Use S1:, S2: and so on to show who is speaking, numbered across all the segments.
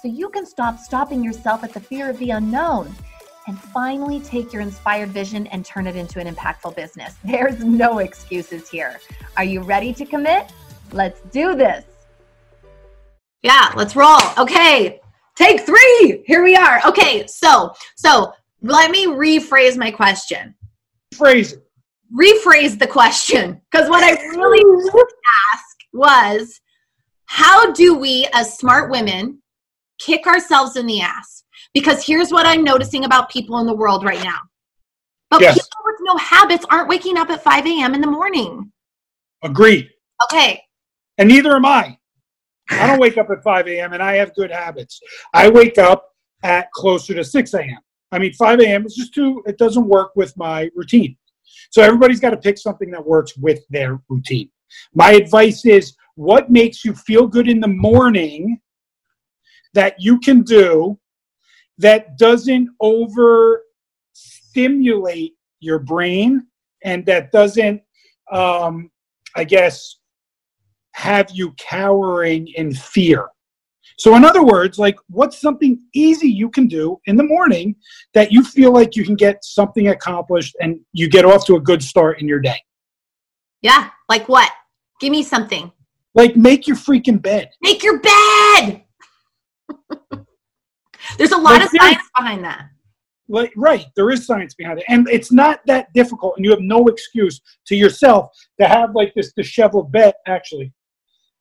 S1: so you can stop stopping yourself at the fear of the unknown and finally take your inspired vision and turn it into an impactful business. There's no excuses here. Are you ready to commit? Let's do this. Yeah, let's roll. Okay. Take 3. Here we are. Okay, so so let me rephrase my question.
S2: Phrase it.
S1: Rephrase the question because what I really asked was how do we as smart women kick ourselves in the ass? Because here's what I'm noticing about people in the world right now. But
S2: Yes.
S1: people with no habits aren't waking up at 5 a.m. in the morning.
S2: Agreed.
S1: Okay.
S2: And neither am I. I don't wake up at 5 a.m. and I have good habits. I wake up at closer to 6 a.m. I mean, 5 a.m. is just too, it doesn't work with my routine. So everybody's got to pick something that works with their routine. My advice is what makes you feel good in the morning that you can do that doesn't over stimulate your brain and that doesn't, um, I guess, have you cowering in fear. So, in other words, like, what's something easy you can do in the morning that you feel like you can get something accomplished and you get off to a good start in your day?
S1: Yeah. Like what? Give me something.
S2: Like, make your freaking bed.
S1: Make your bed. There's a lot
S2: Like,
S1: of science behind that.
S2: Like, right, there is science behind it. And it's not that difficult, and you have no excuse to yourself to have like this disheveled bed. Actually,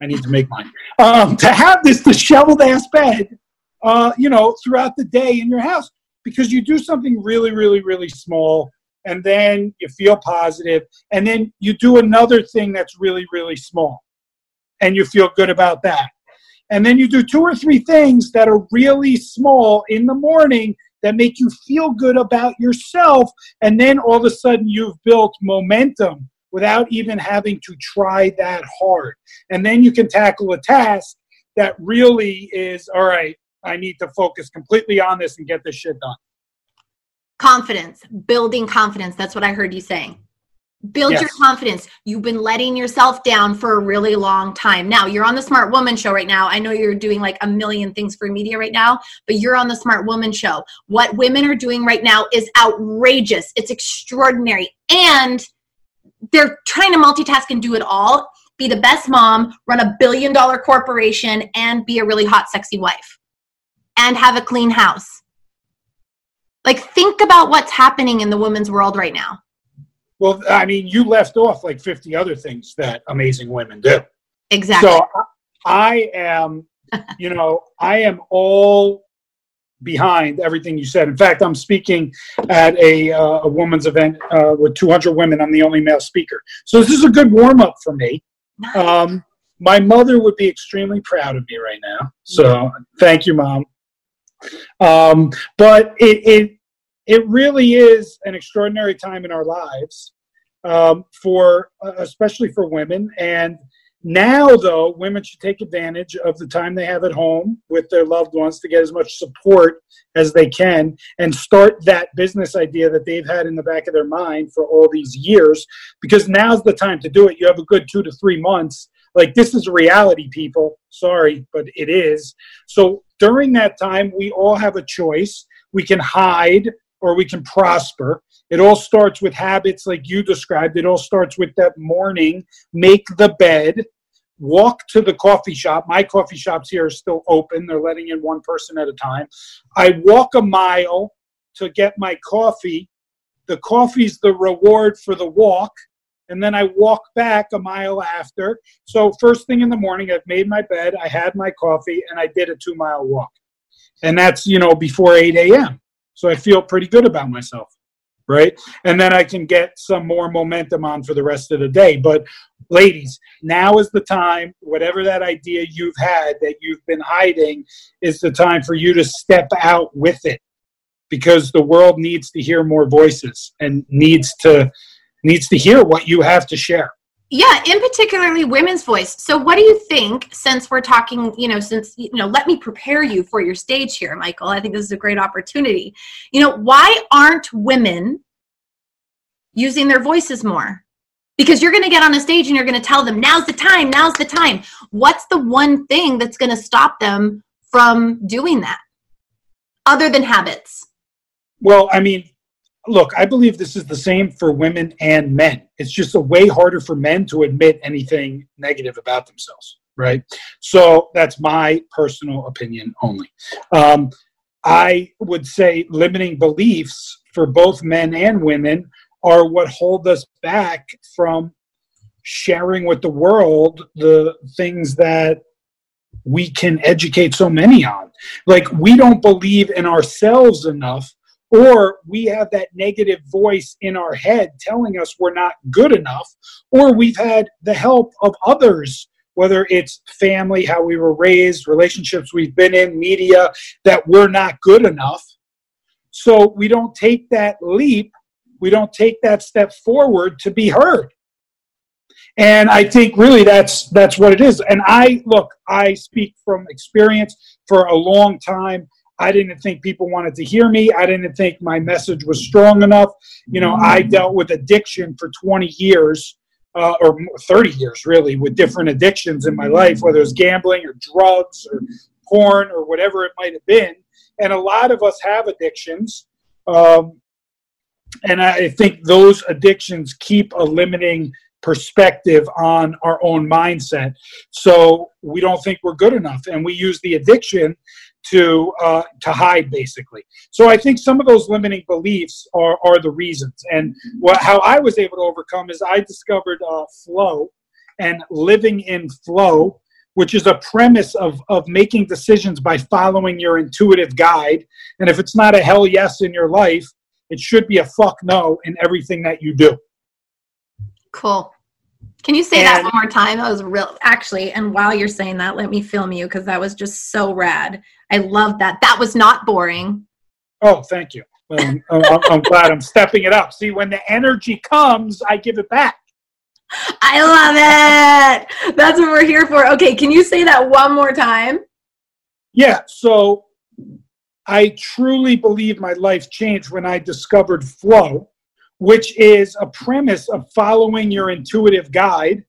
S2: I need to make mine. Um, to have this disheveled ass bed, uh, you know, throughout the day in your house because you do something really, really, really small, and then you feel positive, and then you do another thing that's really, really small, and you feel good about that. And then you do two or three things that are really small in the morning that make you feel good about yourself. And then all of a sudden you've built momentum without even having to try that hard. And then you can tackle a task that really is all right, I need to focus completely on this and get this shit done.
S1: Confidence, building confidence. That's what I heard you saying. Build
S2: Yes.
S1: your confidence. You've been letting yourself down for a really long time. Now, you're on the Smart Woman show right now. I know you're doing like a million things for media right now, but you're on the Smart Woman show. What women are doing right now is outrageous. It's extraordinary. And they're trying to multitask and do it all be the best mom, run a billion dollar corporation, and be a really hot, sexy wife, and have a clean house. Like, think about what's happening in the women's world right now.
S2: Well, I mean, you left off like 50 other things that amazing women do.
S1: Exactly.
S2: So I am, you know, I am all behind everything you said. In fact, I'm speaking at a, uh, a women's event uh, with 200 women. I'm the only male speaker. So this is a good warm up for me.
S1: Nice.
S2: Um, my mother would be extremely proud of me right now. So thank you, mom. Um, but it, it it really is an extraordinary time in our lives um, for uh, especially for women. And now, though, women should take advantage of the time they have at home with their loved ones to get as much support as they can and start that business idea that they've had in the back of their mind for all these years because now's the time to do it. You have a good two to three months. Like, this is reality, people. Sorry, but it is. So, during that time, we all have a choice. We can hide or we can prosper. It all starts with habits like you described. It all starts with that morning, make the bed, walk to the coffee shop. My coffee shops here are still open. They're letting in one person at a time. I walk a mile to get my coffee. The coffee's the reward for the walk. And then I walk back a mile after. So, first thing in the morning, I've made my bed, I had my coffee, and I did a two mile walk. And that's, you know, before 8 a.m. So I feel pretty good about myself. right? And then I can get some more momentum on for the rest of the day. But ladies, now is the time, whatever that idea you've had that you've been hiding, is the time for you to step out with it because the world needs to hear more voices and needs to needs to hear what you have to share
S1: yeah in particularly women's voice. So what do you think since we're talking you know since you know let me prepare you for your stage here michael. I think this is a great opportunity. You know why aren't women using their voices more? Because you're going to get on a stage and you're going to tell them now's the time now's the time. What's the one thing that's going to stop them from doing that other than habits?
S2: Well i mean look, I believe this is the same for women and men. It's just a way harder for men to admit anything negative about themselves, right? So that's my personal opinion only. Um, I would say limiting beliefs for both men and women are what hold us back from sharing with the world the things that we can educate so many on. Like, we don't believe in ourselves enough or we have that negative voice in our head telling us we're not good enough, or we've had the help of others, whether it's family, how we were raised, relationships we've been in, media, that we're not good enough. So we don't take that leap, we don't take that step forward to be heard. And I think really that's that's what it is. And I look, I speak from experience for a long time. I didn't think people wanted to hear me. I didn't think my message was strong enough. You know, I mm. dealt with addiction for 20 years, uh, or 30 years really, with different addictions in my life, whether it was gambling or drugs or porn or whatever it might have been. And a lot of us have addictions. Um, and I think those addictions keep a limiting perspective on our own mindset. So we don't think we're good enough. And we use the addiction to uh, to hide basically. So I think some of those limiting beliefs are are the reasons. And what how I was able to overcome is I discovered uh, flow and living in flow, which is a premise of of making decisions by following your intuitive guide. And if it's not a hell yes in your life, it should be a fuck no in everything that you do.
S1: Cool. Can you say and, that one more time? That was real, actually. And while you're saying that, let me film you because that was just so rad. I love that. That was not boring.
S2: Oh, thank you. Um, I'm, I'm glad I'm stepping it up. See, when the energy comes, I give it back.
S1: I love it. That's what we're here for. Okay, can you say that one more time?
S2: Yeah. So I truly believe my life changed when I discovered flow which is a premise of following your intuitive guide.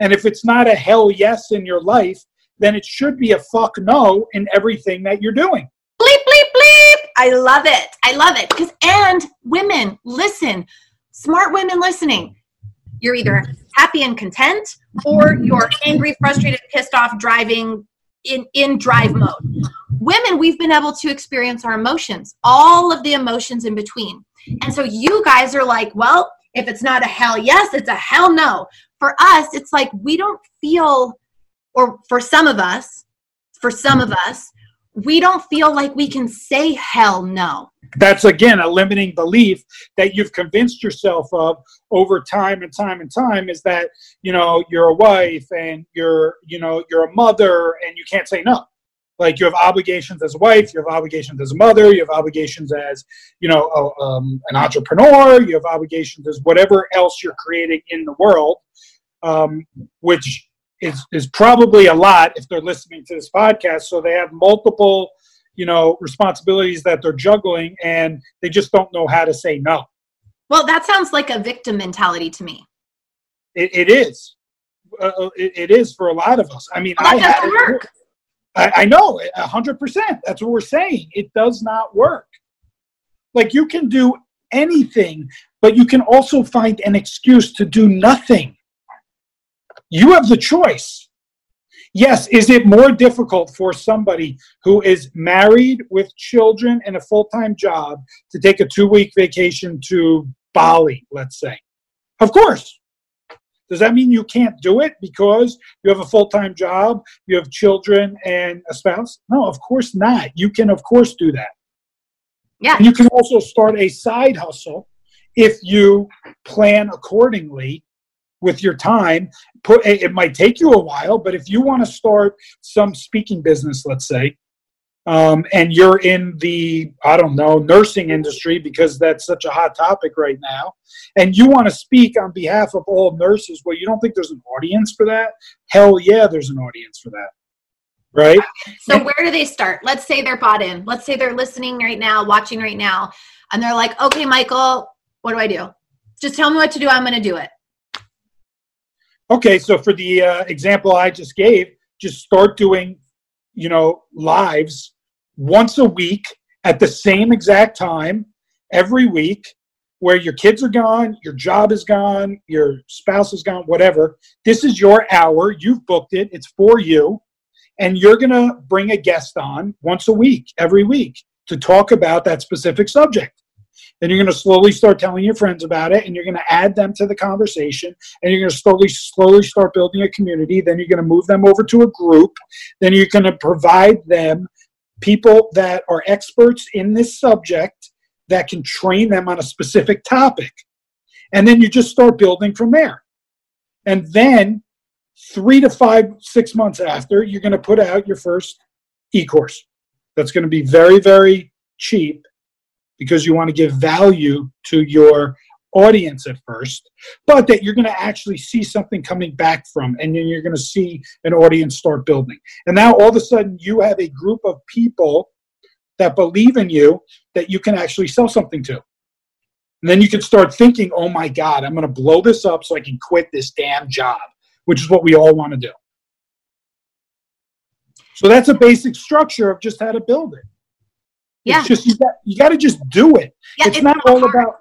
S2: And if it's not a hell yes in your life, then it should be a fuck no in everything that you're doing.
S1: Bleep, bleep, bleep. I love it. I love it. Because, and women, listen, smart women listening. You're either happy and content or you're angry, frustrated, pissed off, driving in, in drive mode. Women, we've been able to experience our emotions, all of the emotions in between. And so you guys are like, well, if it's not a hell yes, it's a hell no. For us, it's like we don't feel, or for some of us, for some of us, we don't feel like we can say hell no.
S2: That's again a limiting belief that you've convinced yourself of over time and time and time is that, you know, you're a wife and you're, you know, you're a mother and you can't say no like you have obligations as a wife you have obligations as a mother you have obligations as you know a, um, an entrepreneur you have obligations as whatever else you're creating in the world um, which is, is probably a lot if they're listening to this podcast. So they have multiple you know responsibilities that they're juggling and they just don't know how to say no.
S1: Well that sounds like a victim mentality to me.
S2: It, it is. Uh, uh it, it is for a lot of us. I mean well, i had it, I, I know, hundred percent. That's what we're saying. It does not work. Like you can do anything, but you can also find an excuse to do nothing. You have the choice. Yes, is it more difficult for somebody who is married with children and a full time job to take a two week vacation to Bali, let's say? Of course. Does that mean you can't do it because you have a full time job, you have children, and a spouse? No, of course not. You can, of course, do that.
S1: Yeah.
S2: And you can also start a side hustle if you plan accordingly with your time put it might take you a while but if you want to start some speaking business let's say um, and you're in the i don't know nursing industry because that's such a hot topic right now. And you want to speak on behalf of all nurses. Well you don't think there's an audience for that? Hell yeah there's an audience for that. Right?
S1: So where do they start? Let's say they're bought in. Let's say they're listening right now watching right now and they're like okay michael what do i do? Just tell me what to do i'm going to do it.
S2: Okay so for the uh, example i just gave just start doing you know lives once a week at the same exact time every week where your kids are gone, your job is gone, your spouse is gone, whatever. This is your hour. You've booked it. It's for you. And you're going to bring a guest on once a week, every week, to talk about that specific subject. Then you're going to slowly start telling your friends about it, and you're going to add them to the conversation, and you're going to slowly, slowly start building a community. Then you're going to move them over to a group. Then you're going to provide them people that are experts in this subject that can train them on a specific topic. And then you just start building from there. And then three to five, six months after, you're going to put out your first e course. That's going to be very, very cheap because you want to give value to your audience at first, but that you're going to actually see something coming back from, and then you're going to see an audience start building. And now all of a sudden, you have a group of people that believe in you that you can actually sell something to. And then you can start thinking, oh my God, I'm going to blow this up so I can quit this damn job, which is what we all want to do. So that's a basic structure of just how to build it. Yeah. It's just you got you got to just do it. Yeah, it's, it's not all about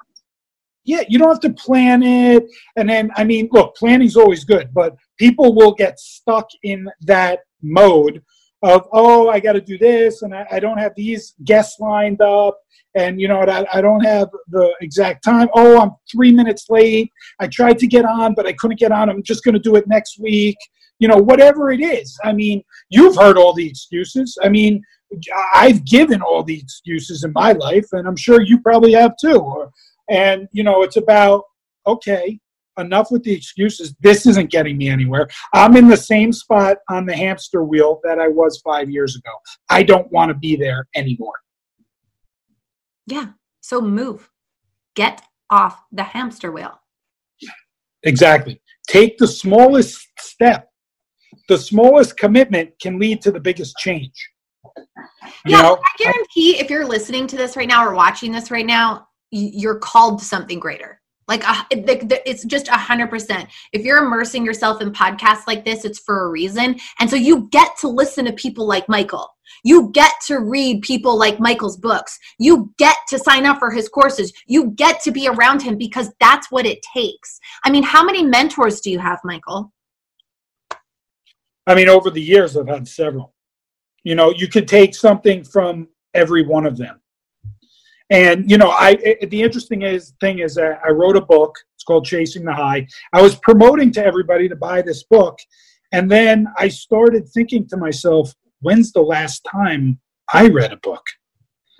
S2: yeah, you don't have to plan it. And then, I mean, look, planning's always good, but people will get stuck in that mode of, oh, I got to do this, and I, I, don't have these guests lined up, and you know, I, I don't have the exact time. Oh, I'm three minutes late. I tried to get on, but I couldn't get on. I'm just going to do it next week. You know, whatever it is. I mean, you've heard all the excuses. I mean, I've given all the excuses in my life, and I'm sure you probably have too. Or, and, you know, it's about, okay, enough with the excuses. This isn't getting me anywhere. I'm in the same spot on the hamster wheel that I was five years ago. I don't want to be there anymore.
S1: Yeah. So move. Get off the hamster wheel.
S2: Exactly. Take the smallest step. The smallest commitment can lead to the biggest change.
S1: You yeah, know? I guarantee if you're listening to this right now or watching this right now, you're called to something greater. Like uh, it's just a hundred percent. If you're immersing yourself in podcasts like this it's for a reason. And so you get to listen to people like michael. You get to read people like michael's books. You get to sign up for his courses. You get to be around him because that's what it takes. I mean how many mentors do you have michael?
S2: I mean over the years i've had several. You know you could take something from every one of them and you know, I it, the interesting is thing is that I wrote a book. It's called Chasing the High. I was promoting to everybody to buy this book, and then I started thinking to myself, when's the last time I read a book?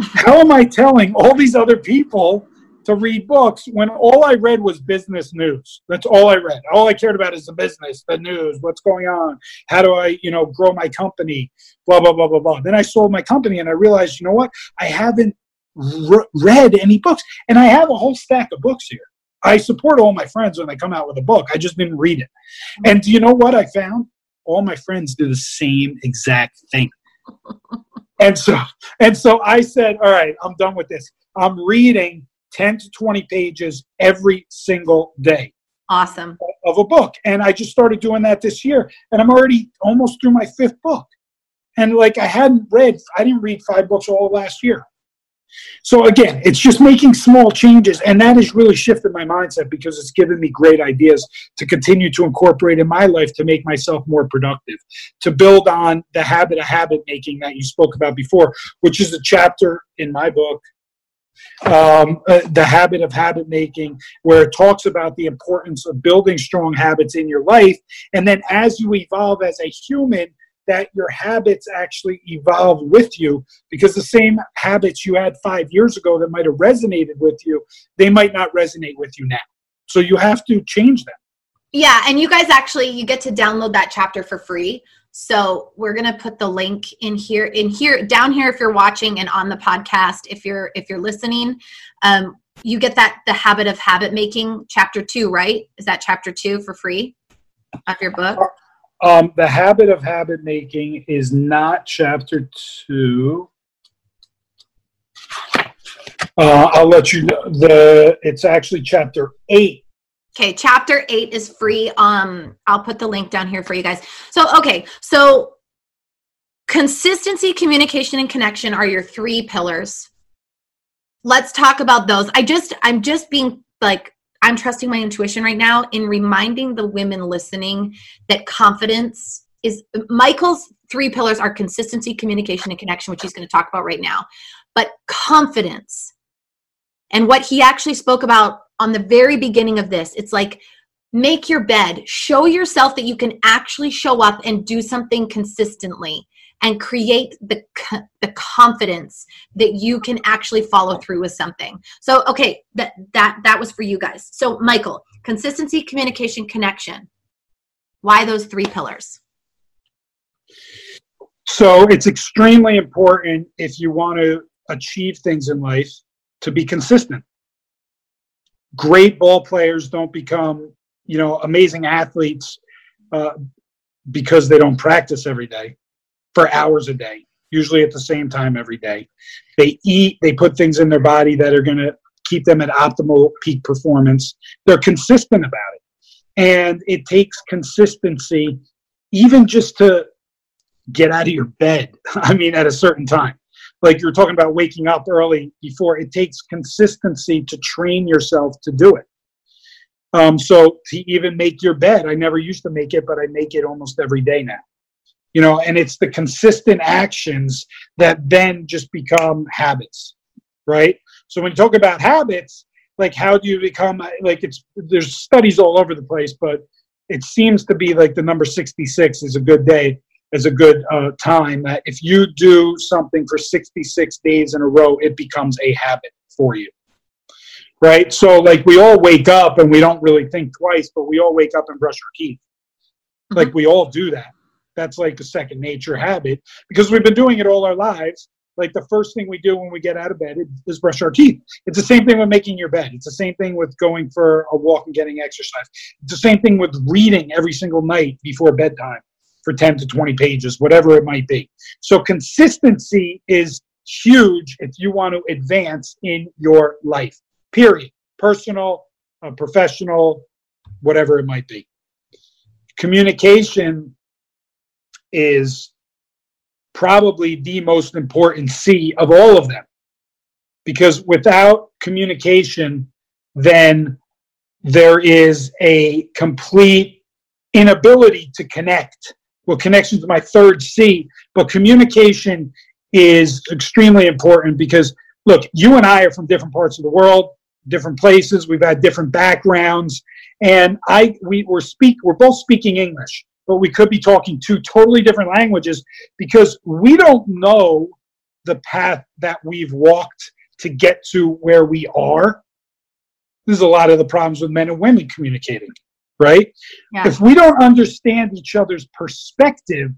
S2: How am I telling all these other people to read books when all I read was business news. That's all I read. All I cared about is the business, the news, what's going on, how do I, you know, grow my company, blah blah blah blah blah. Then I sold my company and I realized, you know what? I haven't re- read any books. And I have a whole stack of books here. I support all my friends when they come out with a book. I just didn't read it. And do you know what I found? All my friends do the same exact thing. and so and so I said, all right, I'm done with this. I'm reading 10 to 20 pages every single day.
S1: Awesome.
S2: Of a book. And I just started doing that this year. And I'm already almost through my fifth book. And like I hadn't read, I didn't read five books all last year. So again, it's just making small changes, and that has really shifted my mindset because it's given me great ideas to continue to incorporate in my life to make myself more productive, to build on the habit of habit making that you spoke about before, which is a chapter in my book. Um, uh, the habit of habit making, where it talks about the importance of building strong habits in your life. And then as you evolve as a human, that your habits actually evolve with you because the same habits you had five years ago that might have resonated with you, they might not resonate with you now. So you have to change them.
S1: Yeah, and you guys actually you get to download that chapter for free. So we're gonna put the link in here, in here, down here if you're watching, and on the podcast if you're if you're listening. Um, you get that the habit of habit making chapter two, right? Is that chapter two for free of your book?
S2: Um, the habit of habit making is not chapter two. Uh, I'll let you know. The it's actually chapter eight.
S1: Okay, chapter eight is free. Um, I'll put the link down here for you guys. So, okay, so consistency, communication, and connection are your three pillars. Let's talk about those. I just, I'm just being like I'm trusting my intuition right now in reminding the women listening that confidence is Michael's three pillars are consistency, communication, and connection, which he's going to talk about right now. But confidence and what he actually spoke about on the very beginning of this, it's like make your bed, show yourself that you can actually show up and do something consistently and create the the confidence that you can actually follow through with something. So okay, that that that was for you guys. So Michael, consistency, communication, connection. Why those three pillars?
S2: So it's extremely important if you want to achieve things in life to be consistent. Great ball players don't become, you know, amazing athletes uh, because they don't practice every day for hours a day, usually at the same time every day. They eat, they put things in their body that are going to keep them at optimal peak performance. They're consistent about it. And it takes consistency, even just to get out of your bed. I mean, at a certain time. Like you're talking about waking up early before, it takes consistency to train yourself to do it. Um, so to even make your bed, I never used to make it, but I make it almost every day now you know and it's the consistent actions that then just become habits right? So when you talk about habits like how do you become like it's there's studies all over the place but it seems to be like the number 66 is a good day is a good uh, time that if you do something for 66 days in a row it becomes a habit for you right? So like we all wake up and we don't really think twice but we all wake up and brush our teeth. Mm-hmm. like we all do that that's like a second nature habit because we've been doing it all our lives. Like the first thing we do when we get out of bed is brush our teeth. It's the same thing with making your bed. It's the same thing with going for a walk and getting exercise. It's the same thing with reading every single night before bedtime for 10 to 20 pages whatever it might be. So consistency is huge if you want to advance in your life period. Personal uh, professional whatever it might be. Communication is probably the most important C of all of them. Because without communication, then there is a complete inability to connect. Well, connection is my third C, but communication is extremely important because look, you and I are from different parts of the world, different places. We've had different backgrounds, and I we were speak we're both speaking English but we could be talking two totally different languages because we don't know the path that we've walked to get to where we are. There's a lot of the problems with men and women communicating, right? Yeah. If we don't understand each other's perspective,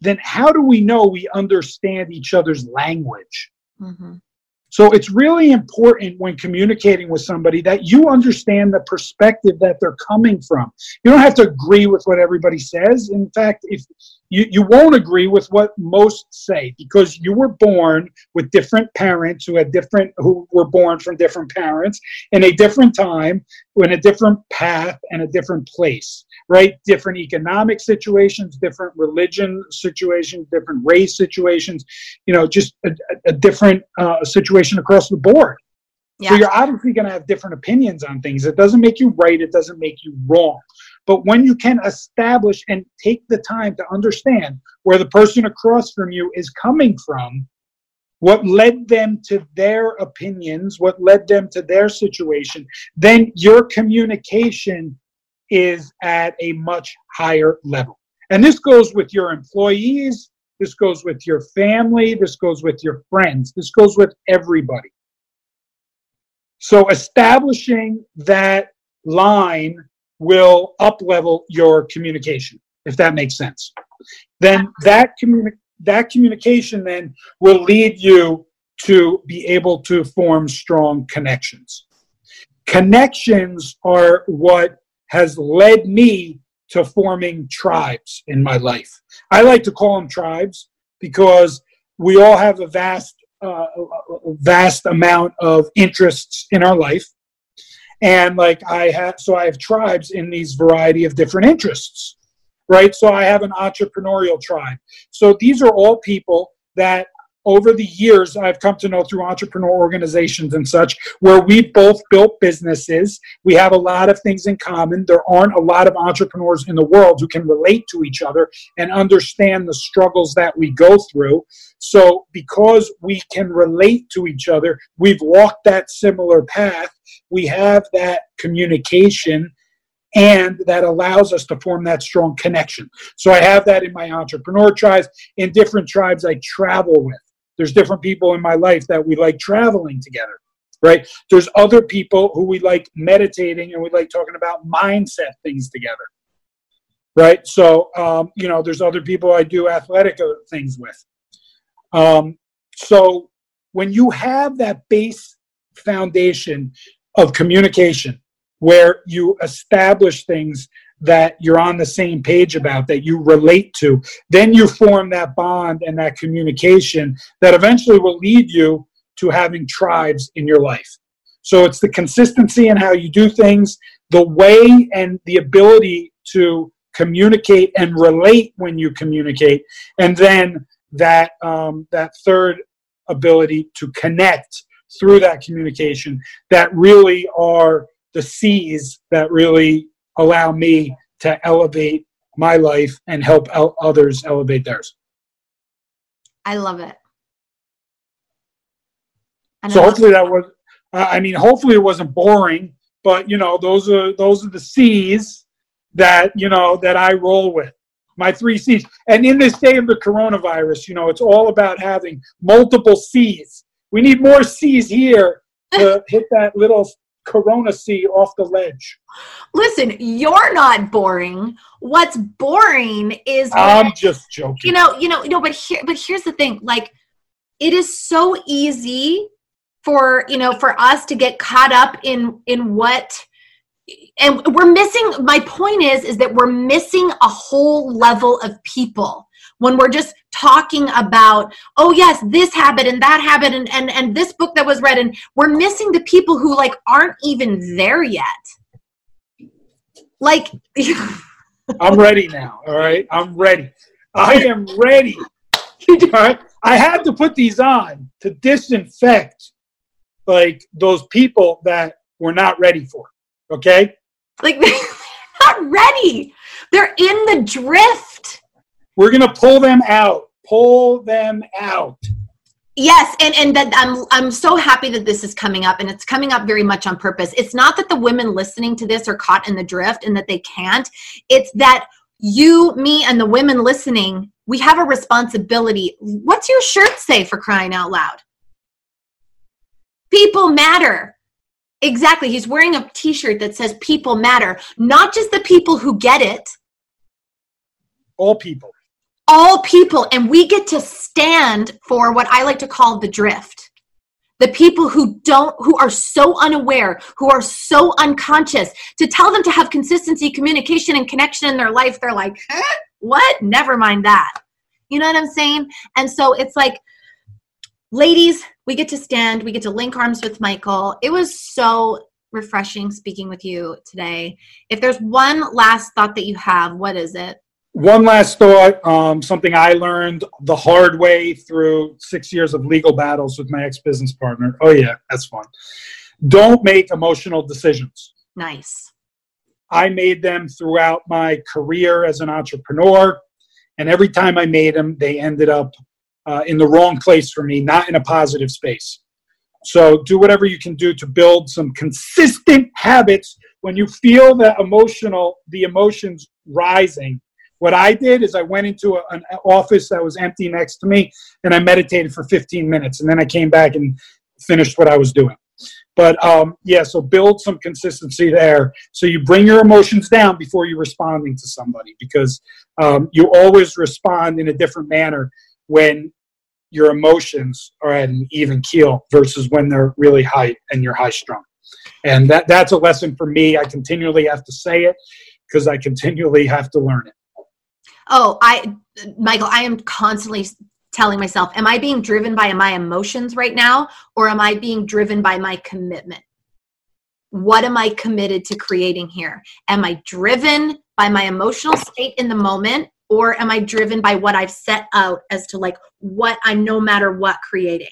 S2: then how do we know we understand each other's language? Mm-hmm. So it's really important when communicating with somebody that you understand the perspective that they're coming from. You don't have to agree with what everybody says. In fact, if you, you won't agree with what most say because you were born with different parents who had different who were born from different parents in a different time in a different path and a different place right? Different economic situations different religion situations different race situations you know just a, a different uh, situation across the board. Yeah. so you're obviously going to have different opinions on things. It doesn't make you right. It doesn't make you wrong but when you can establish and take the time to understand where the person across from you is coming from, what led them to their opinions, what led them to their situation, then your communication is at a much higher level. And this goes with your employees, this goes with your family, this goes with your friends, this goes with everybody. So establishing that line will uplevel your communication, if that makes sense. Then that communi- that communication then will lead you to be able to form strong connections. Connections are what has led me to forming tribes in my life. I like to call them tribes because we all have a vast, uh, vast amount of interests in our life, and like I have, so I have tribes in these variety of different interests, right? So I have an entrepreneurial tribe. So these are all people that over the years I've come to know through entrepreneur organizations and such, where we've both built businesses. We have a lot of things in common. There aren't a lot of entrepreneurs in the world who can relate to each other and understand the struggles that we go through. So, because we can relate to each other, we've walked that similar path. We have that communication and that allows us to form that strong connection. So I have that in my entrepreneur tribes, in different tribes I travel with. There's different people in my life that we like traveling together, right? There's other people who we like meditating and we like talking about mindset things together, right? So, um, you know, there's other people I do athletic things with. Um, so, when you have that base foundation of communication where you establish things that you're on the same page about, that you relate to. Then you form that bond and that communication that eventually will lead you to having tribes in your life. So it's the consistency in how you do things, the way and the ability to communicate and relate when you communicate, and then that um, that third ability to connect through that communication that really are the C's that really allow me to elevate my life and help others elevate theirs.
S1: I love it.
S2: so hopefully that was I mean hopefully it wasn't boring, but you know those are those are the C's that you know that I roll with. My three C's. And in this day of the coronavirus, you know, it's all about having multiple C's. We need more C's here to hit that little Corona C off the ledge.
S1: Listen, you're not boring. What's boring is
S2: I'm just joking.
S1: You know, you know, you know, but here but here's the thing, like it is so easy for, you know, for us to get caught up in in what and we're missing my point is is that we're missing a whole level of people when we're just talking about oh yes this habit and that habit and and, and this book that was read and we're missing the people who like aren't even there yet. Like
S2: i'm ready now all right? I'm ready. I am ready. All right i had to put these on to disinfect like those people that we're not ready for okay?
S1: Like they're not ready. They're in the drift
S2: we're going to pull them out. Pull them out.
S1: Yes, and and that I'm I'm so happy that this is coming up, and it's coming up very much on purpose. It's not that the women listening to this are caught in the drift and that they can't. It's that you, me, and the women listening, we have a responsibility. What's your shirt say for crying out loud? People matter. Exactly. He's wearing a t-shirt that says people matter, not just the people who get it.
S2: All people
S1: all people and we get to stand for what i like to call the drift. The people who don't who are so unaware who are so unconscious to tell them to have consistency communication and connection in their life they're like huh? what? Never mind that. You know what i'm saying? And so it's like ladies we get to stand we get to link arms with michael. It was so refreshing speaking with you today. If there's one last thought that you have what is it
S2: one last thought um, something i learned the hard way through six years of legal battles with my ex-business partner. Oh yeah that's fun. Don't make emotional decisions.
S1: Nice.
S2: I made them throughout my career as an entrepreneur and every time i made them they ended up uh, in the wrong place for me not in a positive space. So do whatever you can do to build some consistent habits. When you feel that emotional the emotions rising What I did is I went into a, an office that was empty next to me and I meditated for 15 minutes. And then I came back and finished what I was doing. But um, yeah, so build some consistency there. So you bring your emotions down before you're responding to somebody because um, you always respond in a different manner when your emotions are at an even keel versus when they're really high and you're high strung. And that, that's a lesson for me. I continually have to say it because I continually have to learn it.
S1: Oh, I, Michael, I am constantly telling myself, am I being driven by my emotions right now or am I being driven by my commitment? What am I committed to creating here? Am I driven by my emotional state in the moment or am I driven by what I've set out as to like what I'm no matter what creating?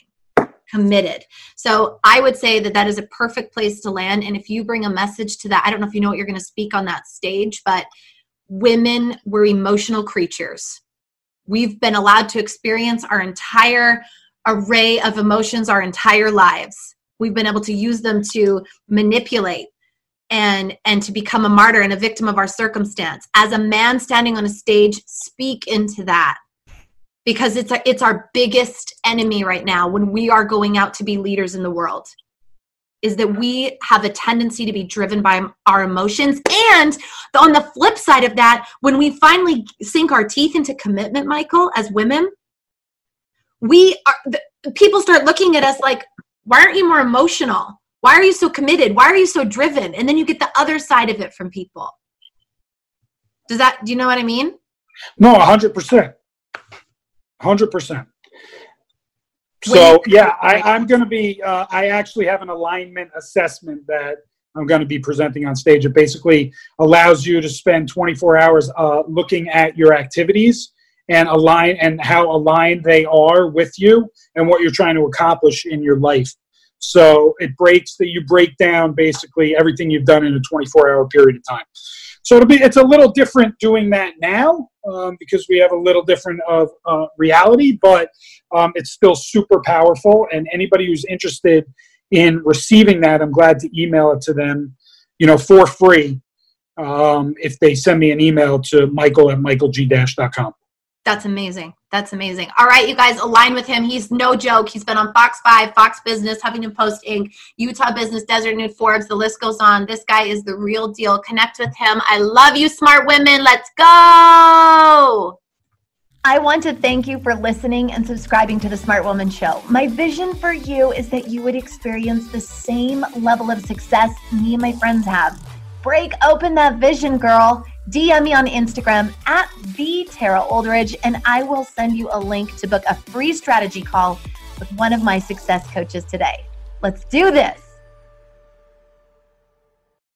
S1: Committed. So I would say that that is a perfect place to land. And if you bring a message to that, I don't know if you know what you're going to speak on that stage, but women were emotional creatures We've been allowed to experience our entire array of emotions our entire lives. We've been able to use them to manipulate and and to become a martyr and a victim of our circumstance. As a man standing on a stage, speak into that. Because it's a, it's our biggest enemy right now when we are going out to be leaders in the world is that we have a tendency to be driven by our emotions. And on the flip side of that, when we finally sink our teeth into commitment, Michael, as women, we are, the, people start looking at us like, why aren't you more emotional? Why are you so committed? Why are you so driven? And then you get the other side of it from people. Does that, do you know what I mean?
S2: No, 100%. 100%. So yeah, I, I'm going to be. Uh, I actually have an alignment assessment that I'm going to be presenting on stage. It basically allows you to spend 24 hours uh, looking at your activities and align and how aligned they are with you and what you're trying to accomplish in your life. So it breaks that you break down basically everything you've done in a 24 hour period of time. So it'll be it's a little different doing that now um, because we have a little different of uh, reality, but um, it's still super powerful. And anybody who's interested in receiving that, I'm glad to email it to them, you know, for free um, if they send me an email to michael at michaelg-.com.
S1: That's amazing. That's amazing. All right, you guys align with him. He's no joke. He's been on Fox 5, Fox Business, Huffington Post Inc., Utah Business, Deseret News, Forbes. The list goes on. This guy is the real deal. Connect with him. I love you, smart women. Let's go. I want to thank you for listening and subscribing to the Smart Woman Show. My vision for you is that you would experience the same level of success me and my friends have. Break open that vision, girl. DM me on Instagram at the Tara Oldridge, and I will send you a link to book a free strategy call with one of my success coaches today. Let's do this.